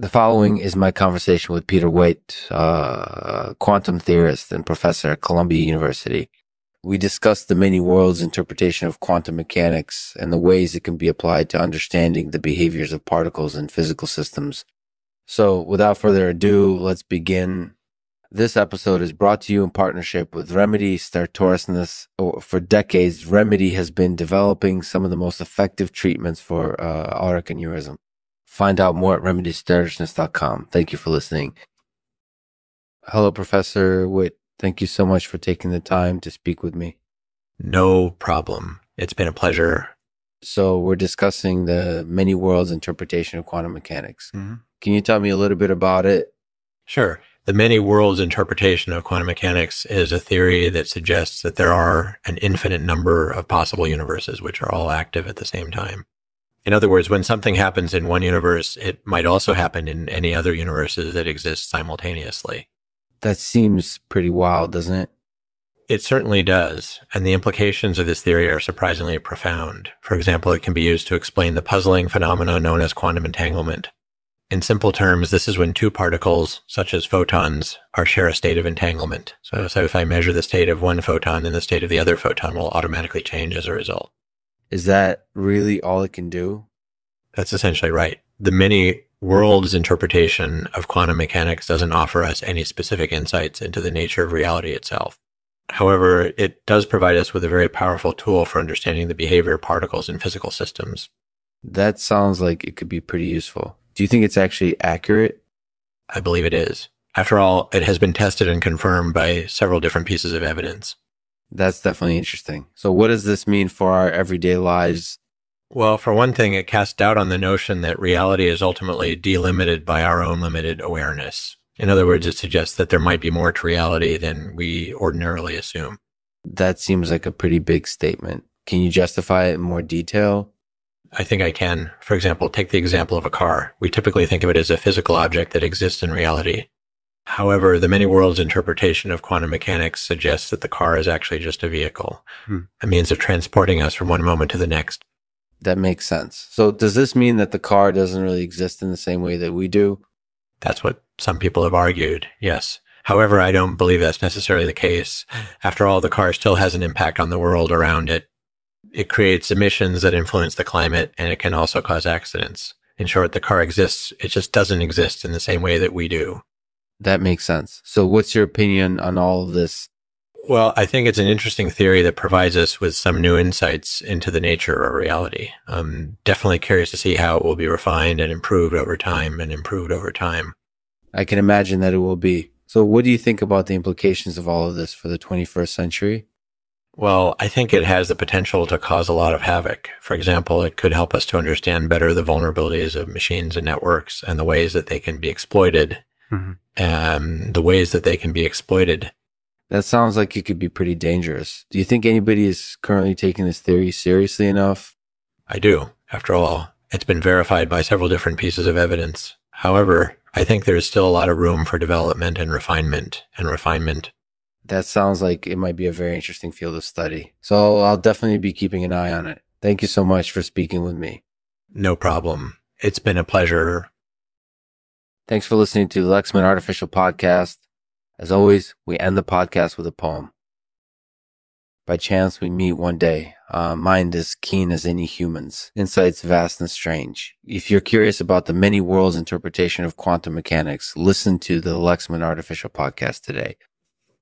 The following is my conversation with Peter Woit, uh, quantum theorist and professor at Columbia University. We discussed the many worlds interpretation of quantum mechanics and the ways it can be applied to understanding the behaviors of particles in physical systems. So without further ado, let's begin. This episode is brought to you in partnership with Remedy Stertorousness. For decades, Remedy has been developing some of the most effective treatments for uh, auric aneurysm. Find out more at remedystertorousness.com. Thank you for listening. Hello, Professor Woit. Thank you so much for taking the time to speak with me. No problem. It's been a pleasure. So we're discussing the many worlds interpretation of quantum mechanics. Mm-hmm. Can you tell me a little bit about it? Sure. The many worlds interpretation of quantum mechanics is a theory that suggests that there are an infinite number of possible universes which are all active at the same time. In other words, when something happens in one universe, it might also happen in any other universes that exist simultaneously. That seems pretty wild, doesn't it? It certainly does. And the implications of this theory are surprisingly profound. For example, it can be used to explain the puzzling phenomena known as quantum entanglement. In simple terms, this is when two particles, such as photons, are share a state of entanglement. So, so if I measure the state of one photon, then the state of the other photon will automatically change as a result. Is that really all it can do? That's essentially right. The many worlds interpretation of quantum mechanics doesn't offer us any specific insights into the nature of reality itself. However, it does provide us with a very powerful tool for understanding the behavior of particles in physical systems. That sounds like it could be pretty useful. Do you think it's actually accurate? I believe it is. After all, it has been tested and confirmed by several different pieces of evidence. That's definitely interesting. So, what does this mean for our everyday lives? Well, for one thing, it casts doubt on the notion that reality is ultimately delimited by our own limited awareness. In other words, it suggests that there might be more to reality than we ordinarily assume. That seems like a pretty big statement. Can you justify it in more detail? I think I can. For example, take the example of a car. We typically think of it as a physical object that exists in reality. However, the many worlds interpretation of quantum mechanics suggests that the car is actually just a vehicle, hmm. a means of transporting us from one moment to the next. That makes sense. So, does this mean that the car doesn't really exist in the same way that we do? That's what some people have argued, yes. However, I don't believe that's necessarily the case. After all, the car still has an impact on the world around it. It creates emissions that influence the climate, and it can also cause accidents. In short, the car exists. It just doesn't exist in the same way that we do. That makes sense. So, what's your opinion on all of this? Well, I think it's an interesting theory that provides us with some new insights into the nature of reality. I'm definitely curious to see how it will be refined and improved over time and improved over time. I can imagine that it will be. So, what do you think about the implications of all of this for the 21st century? Well, I think it has the potential to cause a lot of havoc. For example, it could help us to understand better the vulnerabilities of machines and networks and the ways that they can be exploited mm-hmm. And the ways that they can be exploited. That sounds like it could be pretty dangerous. Do you think anybody is currently taking this theory seriously enough? I do. After all, it's been verified by several different pieces of evidence. However, I think there is still a lot of room for development and refinement and refinement. That sounds like it might be a very interesting field of study. So I'll definitely be keeping an eye on it. Thank you so much for speaking with me. No problem. It's been a pleasure. Thanks for listening to the Lexman Artificial Podcast. As always, we end the podcast with a poem. By chance, we meet one day. Uh, mind as keen as any human's, insights vast and strange. If you're curious about the many worlds interpretation of quantum mechanics, listen to the Lexman Artificial Podcast today.